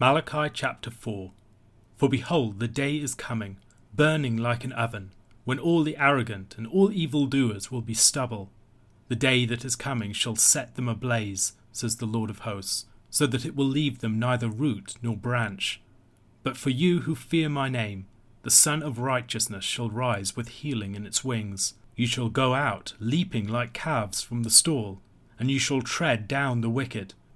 Malachi chapter 4 For behold, the day is coming, burning like an oven, when all the arrogant and all evil doers will be stubble. The day that is coming shall set them ablaze, says the Lord of hosts, so that it will leave them neither root nor branch. But for you who fear my name, the Sun of Righteousness shall rise with healing in its wings. You shall go out, leaping like calves from the stall, and you shall tread down the wicked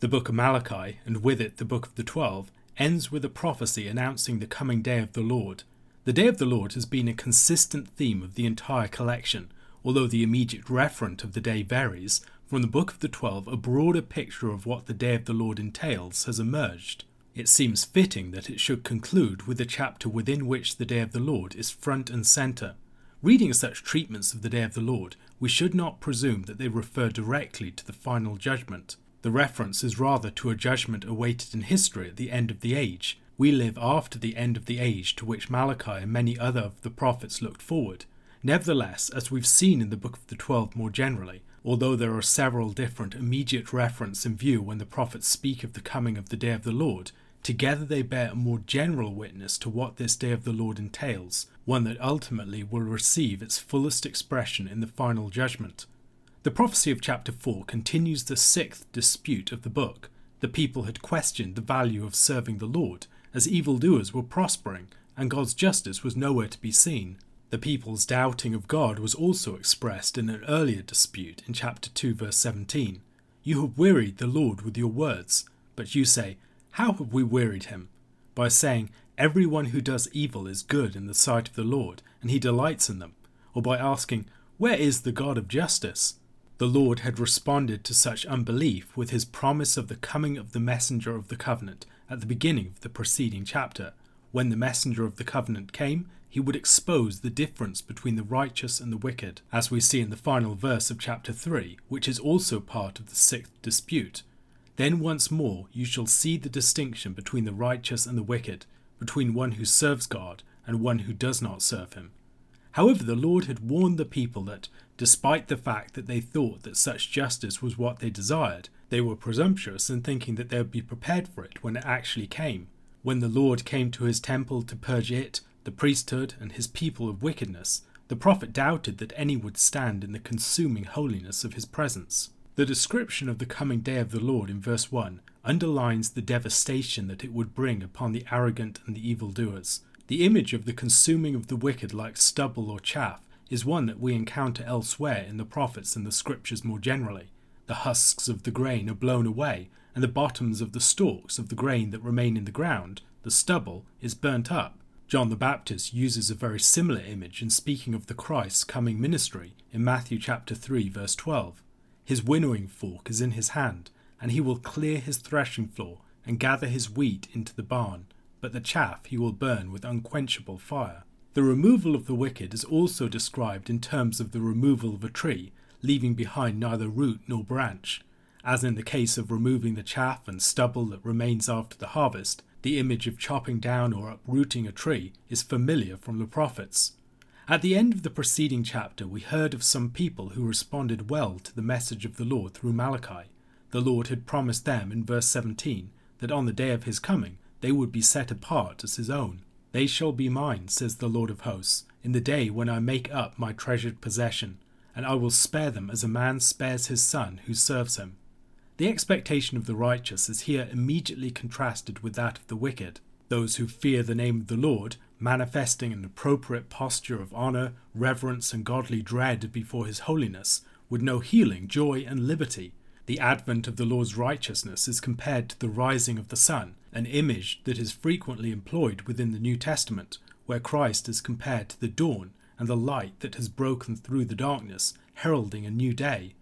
The book of Malachi, and with it the book of the Twelve, ends with a prophecy announcing the coming day of the Lord. The day of the Lord has been a consistent theme of the entire collection, although the immediate referent of the day varies. From the book of the Twelve, a broader picture of what the day of the Lord entails has emerged. It seems fitting that it should conclude with a chapter within which the day of the Lord is front and centre. Reading such treatments of the day of the Lord, we should not presume that they refer directly to the final judgment. The reference is rather to a judgment awaited in history at the end of the age. We live after the end of the age to which Malachi and many other of the prophets looked forward. Nevertheless, as we've seen in the Book of the Twelve more generally, although there are several different immediate references in view when the prophets speak of the coming of the day of the Lord, together they bear a more general witness to what this day of the Lord entails, one that ultimately will receive its fullest expression in the final judgment. The prophecy of chapter 4 continues the sixth dispute of the book. The people had questioned the value of serving the Lord, as evildoers were prospering, and God's justice was nowhere to be seen. The people's doubting of God was also expressed in an earlier dispute in chapter 2, verse 17. You have wearied the Lord with your words, but you say, How have we wearied him? By saying, Everyone who does evil is good in the sight of the Lord, and he delights in them, or by asking, Where is the God of justice? The Lord had responded to such unbelief with his promise of the coming of the messenger of the covenant at the beginning of the preceding chapter. When the messenger of the covenant came, he would expose the difference between the righteous and the wicked, as we see in the final verse of chapter 3, which is also part of the sixth dispute. Then once more you shall see the distinction between the righteous and the wicked, between one who serves God and one who does not serve him. However, the Lord had warned the people that despite the fact that they thought that such justice was what they desired, they were presumptuous in thinking that they would be prepared for it when it actually came. When the Lord came to his temple to purge it, the priesthood, and his people of wickedness, the prophet doubted that any would stand in the consuming holiness of his presence. The description of the coming day of the Lord in verse 1 underlines the devastation that it would bring upon the arrogant and the evildoers. The image of the consuming of the wicked like stubble or chaff is one that we encounter elsewhere in the prophets and the scriptures more generally. The husks of the grain are blown away, and the bottoms of the stalks of the grain that remain in the ground, the stubble, is burnt up. John the Baptist uses a very similar image in speaking of the Christ's coming ministry in Matthew chapter 3 verse 12. His winnowing fork is in his hand, and he will clear his threshing floor and gather his wheat into the barn, but the chaff he will burn with unquenchable fire. The removal of the wicked is also described in terms of the removal of a tree, leaving behind neither root nor branch. As in the case of removing the chaff and stubble that remains after the harvest, the image of chopping down or uprooting a tree is familiar from the prophets. At the end of the preceding chapter, we heard of some people who responded well to the message of the Lord through Malachi. The Lord had promised them in verse 17 that on the day of his coming they would be set apart as his own. They shall be mine, says the Lord of hosts, in the day when I make up my treasured possession, and I will spare them as a man spares his son who serves him. The expectation of the righteous is here immediately contrasted with that of the wicked. Those who fear the name of the Lord, manifesting an appropriate posture of honour, reverence, and godly dread before his holiness, would know healing, joy, and liberty. The advent of the Lord's righteousness is compared to the rising of the sun, an image that is frequently employed within the New Testament, where Christ is compared to the dawn and the light that has broken through the darkness, heralding a new day.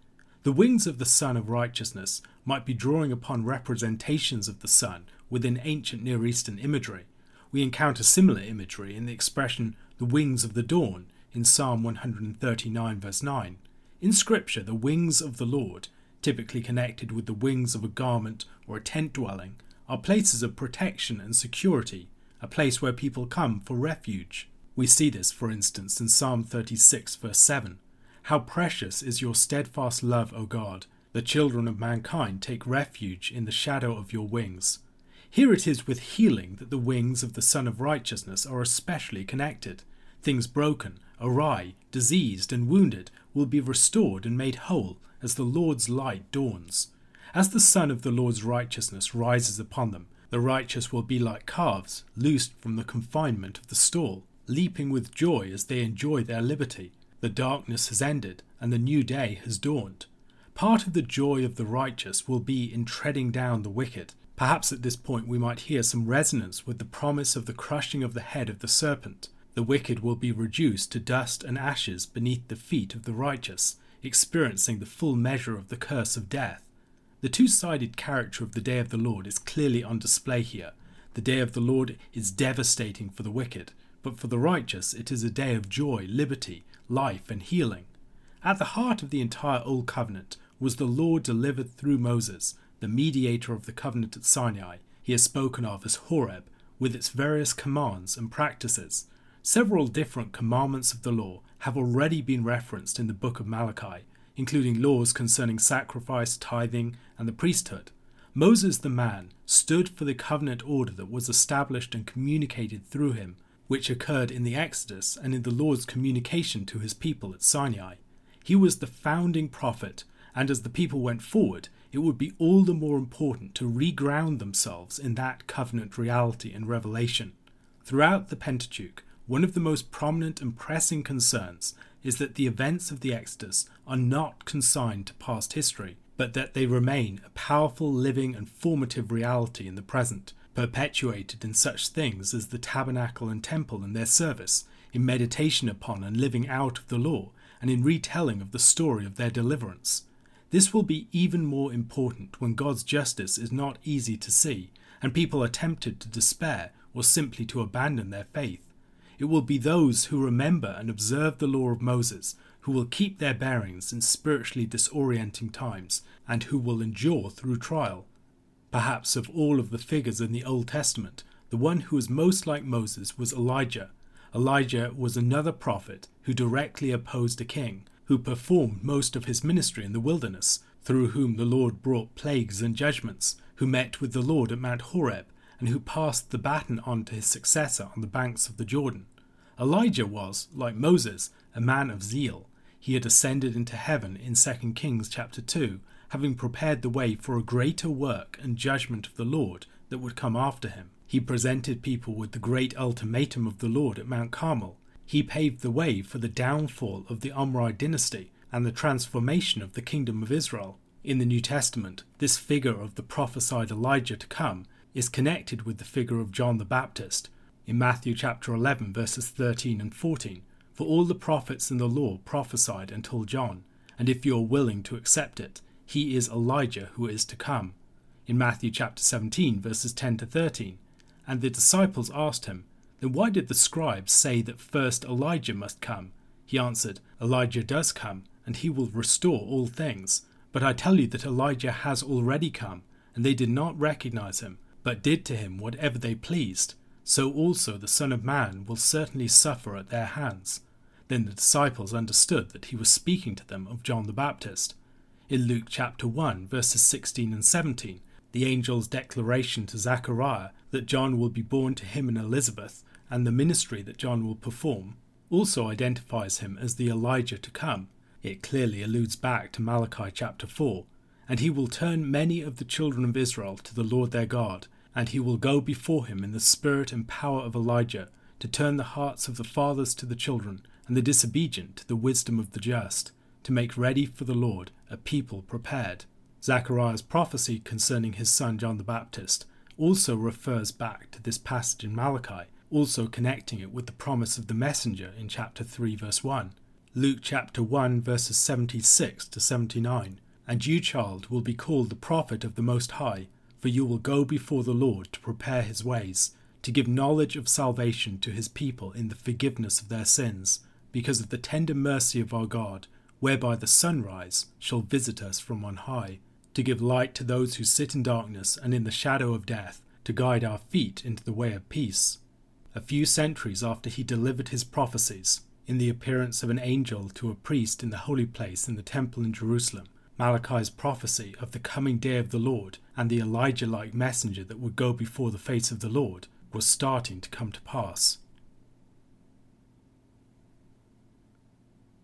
The wings of the Sun of Righteousness might be drawing upon representations of the sun within ancient Near Eastern imagery. We encounter similar imagery in the expression the wings of the dawn in Psalm 139, verse 9. In Scripture, the wings of the Lord, typically connected with the wings of a garment or a tent dwelling, are places of protection and security, a place where people come for refuge. We see this, for instance, in Psalm 36, verse 7. How precious is your steadfast love, O God! The children of mankind take refuge in the shadow of your wings. Here it is with healing that the wings of the Sun of Righteousness are especially connected. Things broken, awry, diseased, and wounded will be restored and made whole as the Lord's light dawns. As the sun of the Lord's righteousness rises upon them, the righteous will be like calves loosed from the confinement of the stall, leaping with joy as they enjoy their liberty. The darkness has ended, and the new day has dawned. Part of the joy of the righteous will be in treading down the wicked. Perhaps at this point we might hear some resonance with the promise of the crushing of the head of the serpent. The wicked will be reduced to dust and ashes beneath the feet of the righteous, experiencing the full measure of the curse of death. The two sided character of the day of the Lord is clearly on display here. The day of the Lord is devastating for the wicked, but for the righteous it is a day of joy, liberty, life, and healing. At the heart of the entire Old Covenant was the law delivered through Moses, the mediator of the covenant at Sinai. He is spoken of as Horeb, with its various commands and practices. Several different commandments of the law have already been referenced in the book of Malachi, including laws concerning sacrifice, tithing, and the priesthood. Moses the man stood for the covenant order that was established and communicated through him, which occurred in the Exodus and in the Lord's communication to his people at Sinai. He was the founding prophet, and as the people went forward, it would be all the more important to reground themselves in that covenant reality and revelation. Throughout the Pentateuch, one of the most prominent and pressing concerns is that the events of the Exodus are not consigned to past history, but that they remain a powerful, living, and formative reality in the present, perpetuated in such things as the tabernacle and temple and their service, in meditation upon and living out of the law, and in retelling of the story of their deliverance. This will be even more important when God's justice is not easy to see, and people are tempted to despair or simply to abandon their faith. It will be those who remember and observe the law of Moses who will keep their bearings in spiritually disorienting times and who will endure through trial. Perhaps of all of the figures in the Old Testament, the one who was most like Moses was Elijah. Elijah was another prophet who directly opposed a king, who performed most of his ministry in the wilderness, through whom the Lord brought plagues and judgments, who met with the Lord at Mount Horeb, and who passed the baton on to his successor on the banks of the Jordan. Elijah was, like Moses, a man of zeal. He had ascended into heaven in 2 Kings chapter 2, having prepared the way for a greater work and judgment of the Lord that would come after him. He presented people with the great ultimatum of the Lord at Mount Carmel. He paved the way for the downfall of the Omride dynasty and the transformation of the kingdom of Israel. In the New Testament, this figure of the prophesied Elijah to come is connected with the figure of John the Baptist in Matthew chapter 11 verses 13 and 14. For all the prophets and the law prophesied until John, and if you are willing to accept it, he is Elijah who is to come. In Matthew chapter 17 verses 10 to 13. And the disciples asked him, Then why did the scribes say that first Elijah must come? He answered, Elijah does come, and he will restore all things. But I tell you that Elijah has already come, and they did not recognize him but did to him whatever they pleased, so also the Son of Man will certainly suffer at their hands. Then the disciples understood that he was speaking to them of John the Baptist. In Luke chapter 1, verses 16 and 17, the angel's declaration to Zechariah that John will be born to him and Elizabeth, and the ministry that John will perform, also identifies him as the Elijah to come. It clearly alludes back to Malachi chapter 4, and he will turn many of the children of Israel to the Lord their God, and he will go before him in the spirit and power of Elijah, to turn the hearts of the fathers to the children, and the disobedient to the wisdom of the just, to make ready for the Lord a people prepared. Zechariah's prophecy concerning his son John the Baptist also refers back to this passage in Malachi, also connecting it with the promise of the messenger in chapter 3, verse 1. Luke chapter 1, verses 76 to 79. And you, child, will be called the prophet of the Most High for you will go before the Lord to prepare his ways, to give knowledge of salvation to his people in the forgiveness of their sins, because of the tender mercy of our God, whereby the sunrise shall visit us from on high, to give light to those who sit in darkness and in the shadow of death, to guide our feet into the way of peace. A few centuries after he delivered his prophecies, in the appearance of an angel to a priest in the holy place in the temple in Jerusalem, Malachi's prophecy of the coming day of the Lord and the Elijah like messenger that would go before the face of the Lord was starting to come to pass.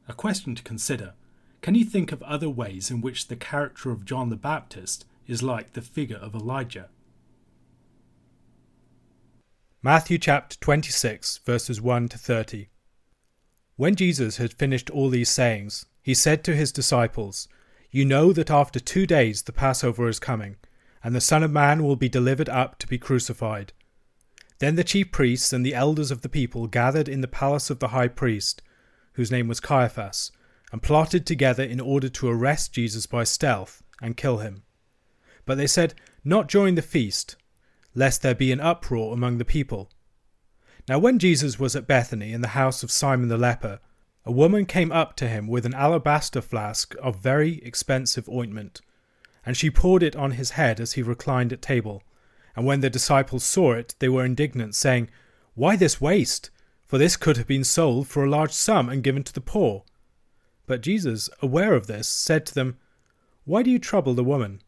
A question to consider can you think of other ways in which the character of John the Baptist is like the figure of Elijah? Matthew chapter 26, verses 1 to 30. When Jesus had finished all these sayings, he said to his disciples, You know that after two days the Passover is coming, and the Son of Man will be delivered up to be crucified. Then the chief priests and the elders of the people gathered in the palace of the high priest, whose name was Caiaphas, and plotted together in order to arrest Jesus by stealth and kill him. But they said, Not during the feast, lest there be an uproar among the people. Now, when Jesus was at Bethany in the house of Simon the leper, a woman came up to him with an alabaster flask of very expensive ointment, and she poured it on his head as he reclined at table. And when the disciples saw it, they were indignant, saying, Why this waste? For this could have been sold for a large sum and given to the poor. But Jesus, aware of this, said to them, Why do you trouble the woman?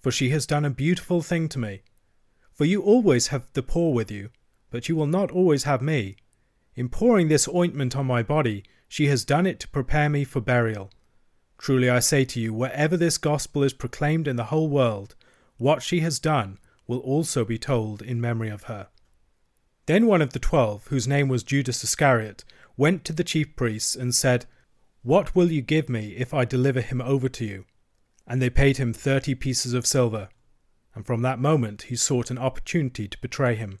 For she has done a beautiful thing to me. For you always have the poor with you, but you will not always have me. In pouring this ointment on my body, she has done it to prepare me for burial. Truly I say to you, wherever this gospel is proclaimed in the whole world, what she has done will also be told in memory of her. Then one of the twelve, whose name was Judas Iscariot, went to the chief priests and said, What will you give me if I deliver him over to you? And they paid him thirty pieces of silver and from that moment he sought an opportunity to betray him.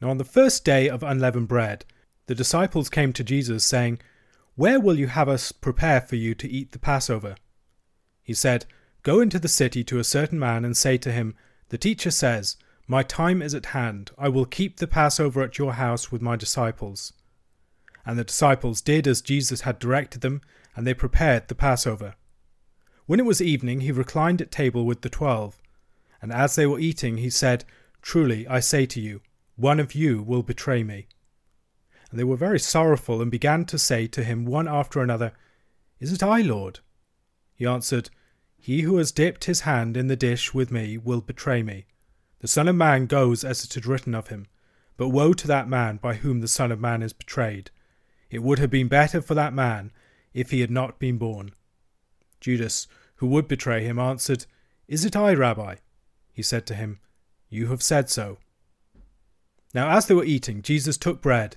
Now, on the first day of unleavened bread, the disciples came to Jesus, saying, Where will you have us prepare for you to eat the Passover? He said, Go into the city to a certain man and say to him, The teacher says, My time is at hand. I will keep the Passover at your house with my disciples. And the disciples did as Jesus had directed them, and they prepared the Passover. When it was evening, he reclined at table with the twelve. And as they were eating, he said, Truly, I say to you, one of you will betray me. And they were very sorrowful, and began to say to him one after another, Is it I, Lord? He answered, He who has dipped his hand in the dish with me will betray me. The Son of Man goes as it is written of him, but woe to that man by whom the Son of Man is betrayed. It would have been better for that man if he had not been born. Judas, who would betray him, answered, Is it I, Rabbi? He said to him, You have said so. Now, as they were eating, Jesus took bread,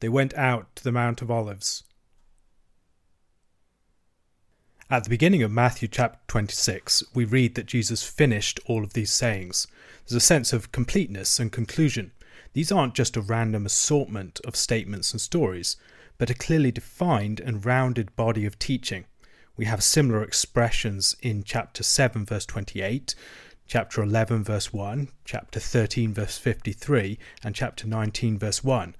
they went out to the Mount of Olives. At the beginning of Matthew chapter 26, we read that Jesus finished all of these sayings. There's a sense of completeness and conclusion. These aren't just a random assortment of statements and stories, but a clearly defined and rounded body of teaching we have similar expressions in chapter 7, verse 28, chapter 11, verse 1, chapter 13, verse 53, and chapter 19, verse 1.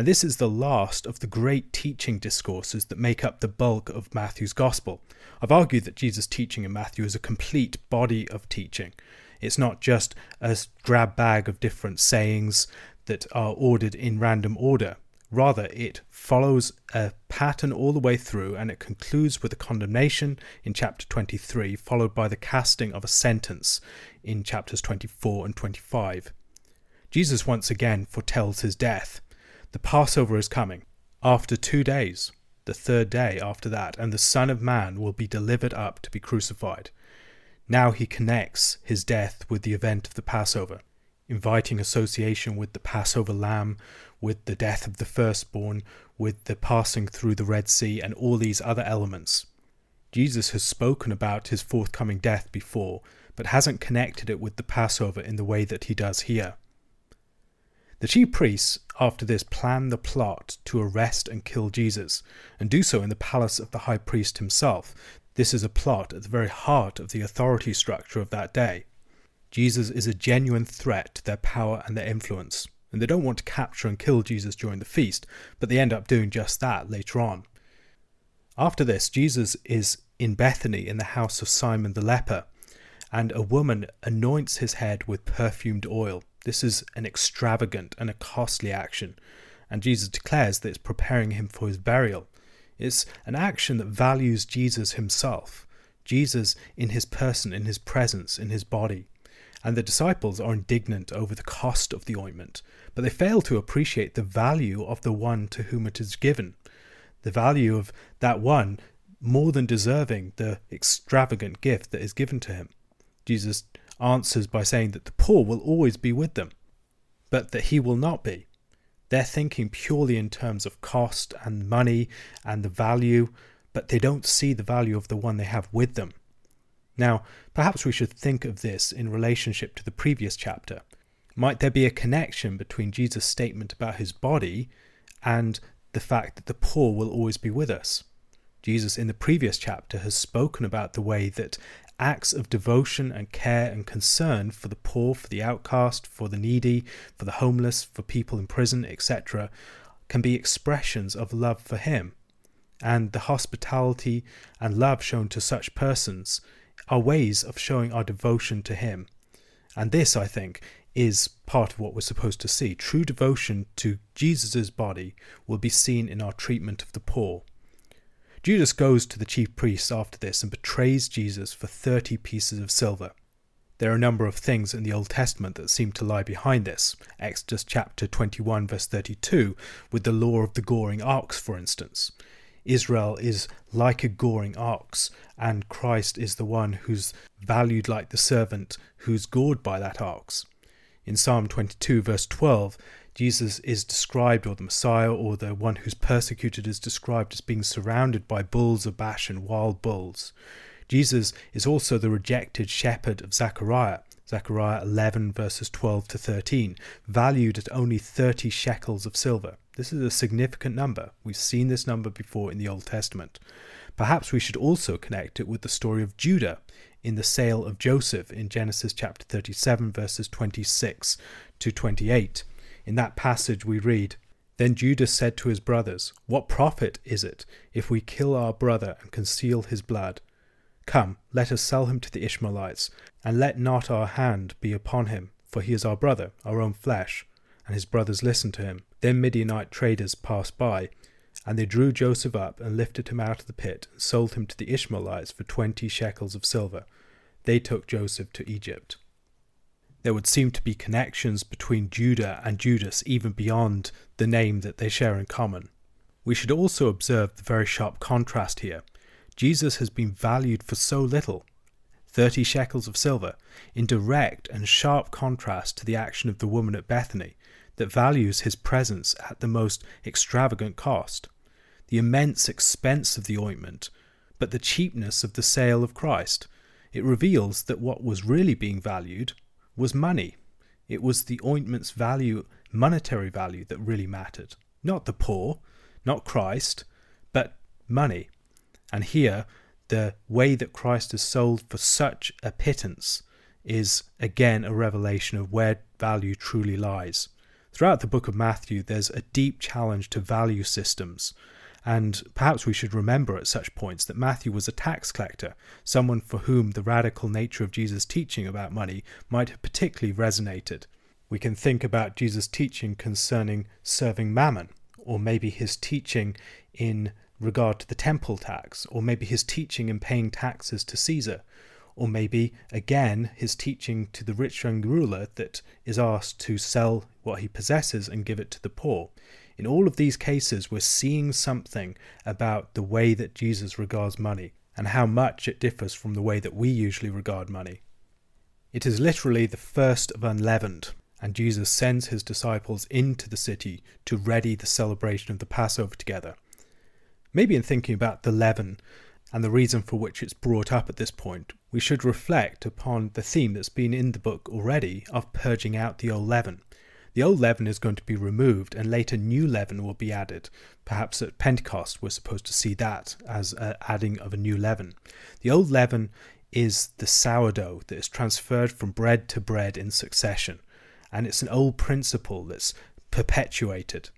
And this is the last of the great teaching discourses that make up the bulk of Matthew's Gospel. I've argued that Jesus' teaching in Matthew is a complete body of teaching. It's not just a grab bag of different sayings that are ordered in random order. Rather, it follows a pattern all the way through and it concludes with a condemnation in chapter 23, followed by the casting of a sentence in chapters 24 and 25. Jesus once again foretells his death. The Passover is coming after two days, the third day after that, and the Son of Man will be delivered up to be crucified. Now he connects his death with the event of the Passover. inviting association with the Passover lamb, with the death of the firstborn, with the passing through the Red Sea, and all these other elements. Jesus has spoken about his forthcoming death before, but hasn't connected it with the Passover in the way that he does here. The chief priests, after this, plan the plot to arrest and kill Jesus, and do so in the palace of the high priest himself. This is a plot at the very heart of the authority structure of that day. Jesus is a genuine threat to their power and their influence, and they don't want to capture and kill Jesus during the feast, but they end up doing just that later on. After this, Jesus is in Bethany in the house of Simon the leper, and a woman anoints his head with perfumed oil. This is an extravagant and a costly action, and Jesus declares that it's preparing him for his burial. It's an action that values Jesus himself, Jesus in his person, in his presence, in his body. And the disciples are indignant over the cost of the ointment, but they fail to appreciate the value of the one to whom it is given, the value of that one more than deserving the extravagant gift that is given to him. Jesus answers by saying that the poor will always be with them, but that he will not be. They're thinking purely in terms of cost and money and the value, but they don't see the value of the one they have with them. Now, perhaps we should think of this in relationship to the previous chapter. Might there be a connection between Jesus' statement about his body and the fact that the poor will always be with us? Jesus, in the previous chapter, has spoken about the way that acts of devotion and care and concern for the poor, for the outcast, for the needy, for the homeless, for people in prison, etc., can be expressions of love for Him. And the hospitality and love shown to such persons are ways of showing our devotion to Him. And this, I think, is part of what we're supposed to see. True devotion to Jesus' body will be seen in our treatment of the poor. Judas goes to the chief priests after this and betrays Jesus for 30 pieces of silver. There are a number of things in the Old Testament that seem to lie behind this. Exodus chapter 21, verse 32, with the law of the goring ox, for instance. Israel is like a goring ox, and Christ is the one who's valued like the servant who's gored by that ox. In Psalm 22, verse 12, Jesus is described, or the Messiah, or the one who's persecuted, is described as being surrounded by bulls of Bashan, and wild bulls. Jesus is also the rejected shepherd of Zechariah. Zechariah 11, verses 12 to 13, valued at only 30 shekels of silver. This is a significant number. We've seen this number before in the Old Testament. Perhaps we should also connect it with the story of Judah in the sale of Joseph in Genesis chapter 37, verses 26 to 28. In that passage, we read Then Judah said to his brothers, What profit is it if we kill our brother and conceal his blood? Come, let us sell him to the Ishmaelites, and let not our hand be upon him, for he is our brother, our own flesh. And his brothers listened to him. Then Midianite traders passed by, and they drew Joseph up and lifted him out of the pit, and sold him to the Ishmaelites for twenty shekels of silver. They took Joseph to Egypt there would seem to be connections between Judah and Judas even beyond the name that they share in common. We should also observe the very sharp contrast here. Jesus has been valued for so little, 30 shekels of silver, in direct and sharp contrast to the action of the woman at Bethany, that values his presence at the most extravagant cost. The immense expense of the ointment, but the cheapness of the sale of Christ. It reveals that what was really being valued was money. It was the ointment's value, monetary value, that really mattered. Not the poor, not Christ, but money. And here, the way that Christ is sold for such a pittance is again a revelation of where value truly lies. Throughout the book of Matthew, there's a deep challenge to value systems and perhaps we should remember at such points that Matthew was a tax collector, someone for whom the radical nature of Jesus' teaching about money might have particularly resonated. We can think about Jesus' teaching concerning serving mammon, or maybe his teaching in regard to the temple tax, or maybe his teaching in paying taxes to Caesar, or maybe again his teaching to the rich young ruler that is asked to sell what he possesses and give it to the poor. In all of these cases, we're seeing something about the way that Jesus regards money and how much it differs from the way that we usually regard money. It is literally the first of unleavened, and Jesus sends his disciples into the city to ready the celebration of the Passover together. Maybe in thinking about the leaven and the reason for which it's brought up at this point, we should reflect upon the theme that's been in the book already of purging out the old leaven. The old leaven is going to be removed and later new leaven will be added. Perhaps at Pentecost we're supposed to see that as a adding of a new leaven. The old leaven is the sourdough that is transferred from bread to bread in succession and it's an old principle that's perpetuated.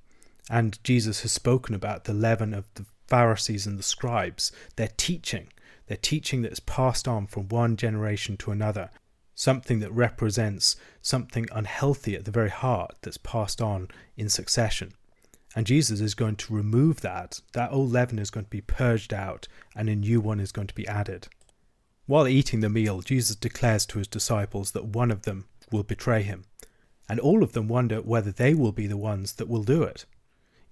And Jesus has spoken about the leaven of the Pharisees and the scribes, their teaching, their teaching that is passed on from one generation to another, something that represents something unhealthy at the very heart that's passed on in succession. And Jesus is going to remove that. That old leaven is going to be purged out, and a new one is going to be added. While eating the meal, Jesus declares to his disciples that one of them will betray him and all of them wonder whether they will be the ones that will do it.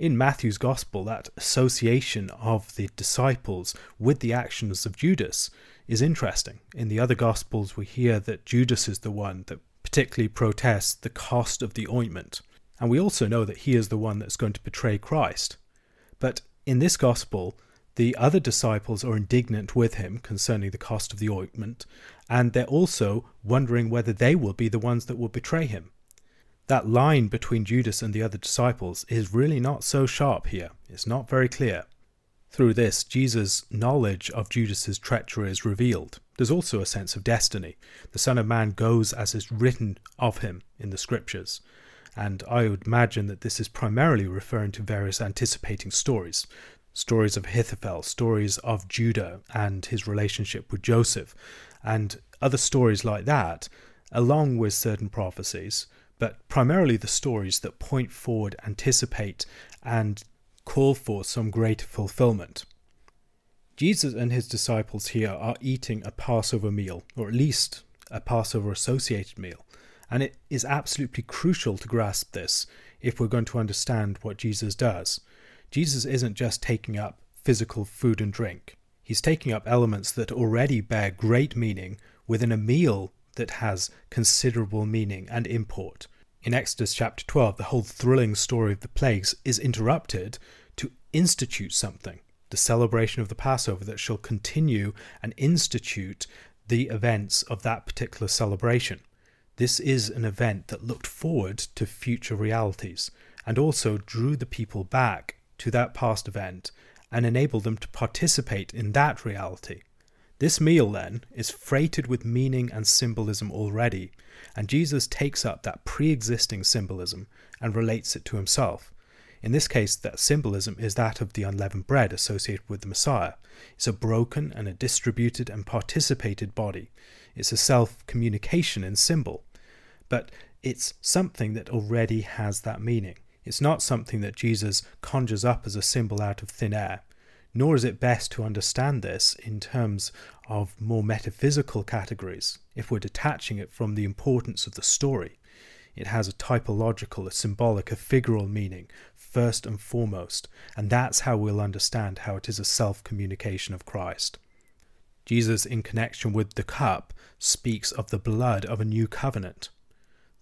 In Matthew's Gospel, that association of the disciples with the actions of Judas is interesting. In the other Gospels, we hear that Judas is the one that particularly protests the cost of the ointment. And we also know that he is the one that's going to betray Christ. But in this Gospel, the other disciples are indignant with him concerning the cost of the ointment, and they're also wondering whether they will be the ones that will betray him that line between Judas and the other disciples is really not so sharp here. It's not very clear. Through this, Jesus' knowledge of Judas's treachery is revealed. There's also a sense of destiny. The Son of Man goes as is written of him in the Scriptures. And I would imagine that this is primarily referring to various anticipating stories stories of Ahithophel, stories of Judah and his relationship with Joseph, and other stories like that, along with certain prophecies but primarily the stories that point forward, anticipate, and call for some great fulfillment. Jesus and his disciples here are eating a Passover meal, or at least a Passover associated meal, and it is absolutely crucial to grasp this if we're going to understand what Jesus does. Jesus isn't just taking up physical food and drink, he's taking up elements that already bear great meaning within a meal that has considerable meaning and import. In Exodus chapter 12, the whole thrilling story of the plagues is interrupted to institute something, the celebration of the Passover that shall continue and institute the events of that particular celebration. This is an event that looked forward to future realities and also drew the people back to that past event and enabled them to participate in that reality. This meal, then, is freighted with meaning and symbolism already, and Jesus takes up that pre existing symbolism and relates it to himself. In this case, that symbolism is that of the unleavened bread associated with the Messiah. It's a broken and a distributed and participated body. It's a self communication in symbol. But it's something that already has that meaning. It's not something that Jesus conjures up as a symbol out of thin air nor is it best to understand this in terms of more metaphysical categories if we're detaching it from the importance of the story. It has a typological, a symbolic, a figural meaning, first and foremost, and that's how we'll understand how it is a self communication of Christ. Jesus, in connection with the cup, speaks of the blood of a new covenant.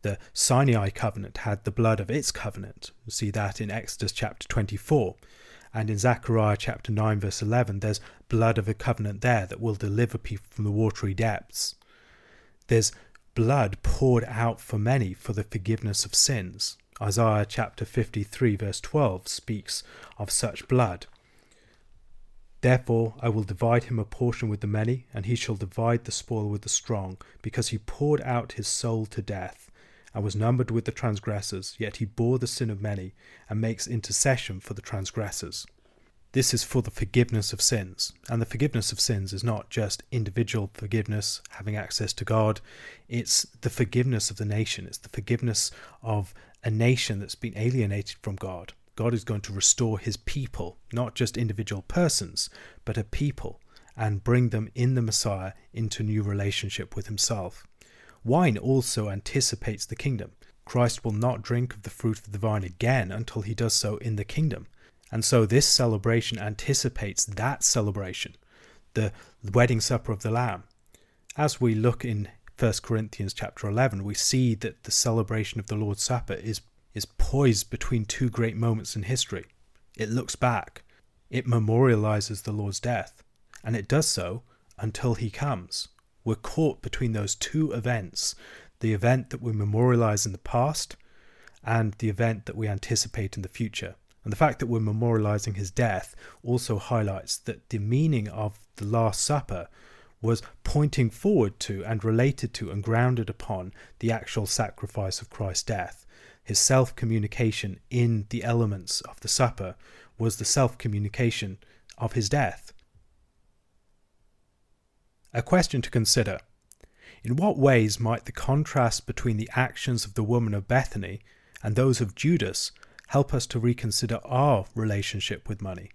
The Sinai covenant had the blood of its covenant. You see that in Exodus chapter 24. And in Zechariah chapter 9, verse 11, there's blood of a covenant there that will deliver people from the watery depths. There's blood poured out for many for the forgiveness of sins. Isaiah chapter 53, verse 12 speaks of such blood. Therefore I will divide him a portion with the many, and he shall divide the spoil with the strong, because he poured out his soul to death and was numbered with the transgressors, yet he bore the sin of many, and makes intercession for the transgressors. This is for the forgiveness of sins. And the forgiveness of sins is not just individual forgiveness, having access to God, it's the forgiveness of the nation. It's the forgiveness of a nation that's been alienated from God. God is going to restore his people, not just individual persons, but a people, and bring them in the Messiah into new relationship with himself. Wine also anticipates the kingdom. Christ will not drink of the fruit of the vine again until he does so in the kingdom. And so this celebration anticipates that celebration, the wedding supper of the Lamb. As we look in 1 Corinthians chapter 11, we see that the celebration of the Lord's Supper is, is poised between two great moments in history. It looks back, it memorializes the Lord's death, and it does so until he comes. We're caught between those two events the event that we memorialize in the past and the event that we anticipate in the future. And the fact that we're memorializing his death also highlights that the meaning of the Last Supper was pointing forward to and related to and grounded upon the actual sacrifice of Christ's death. His self communication in the elements of the supper was the self communication of his death. A question to consider In what ways might the contrast between the actions of the woman of Bethany and those of Judas help us to reconsider our relationship with money.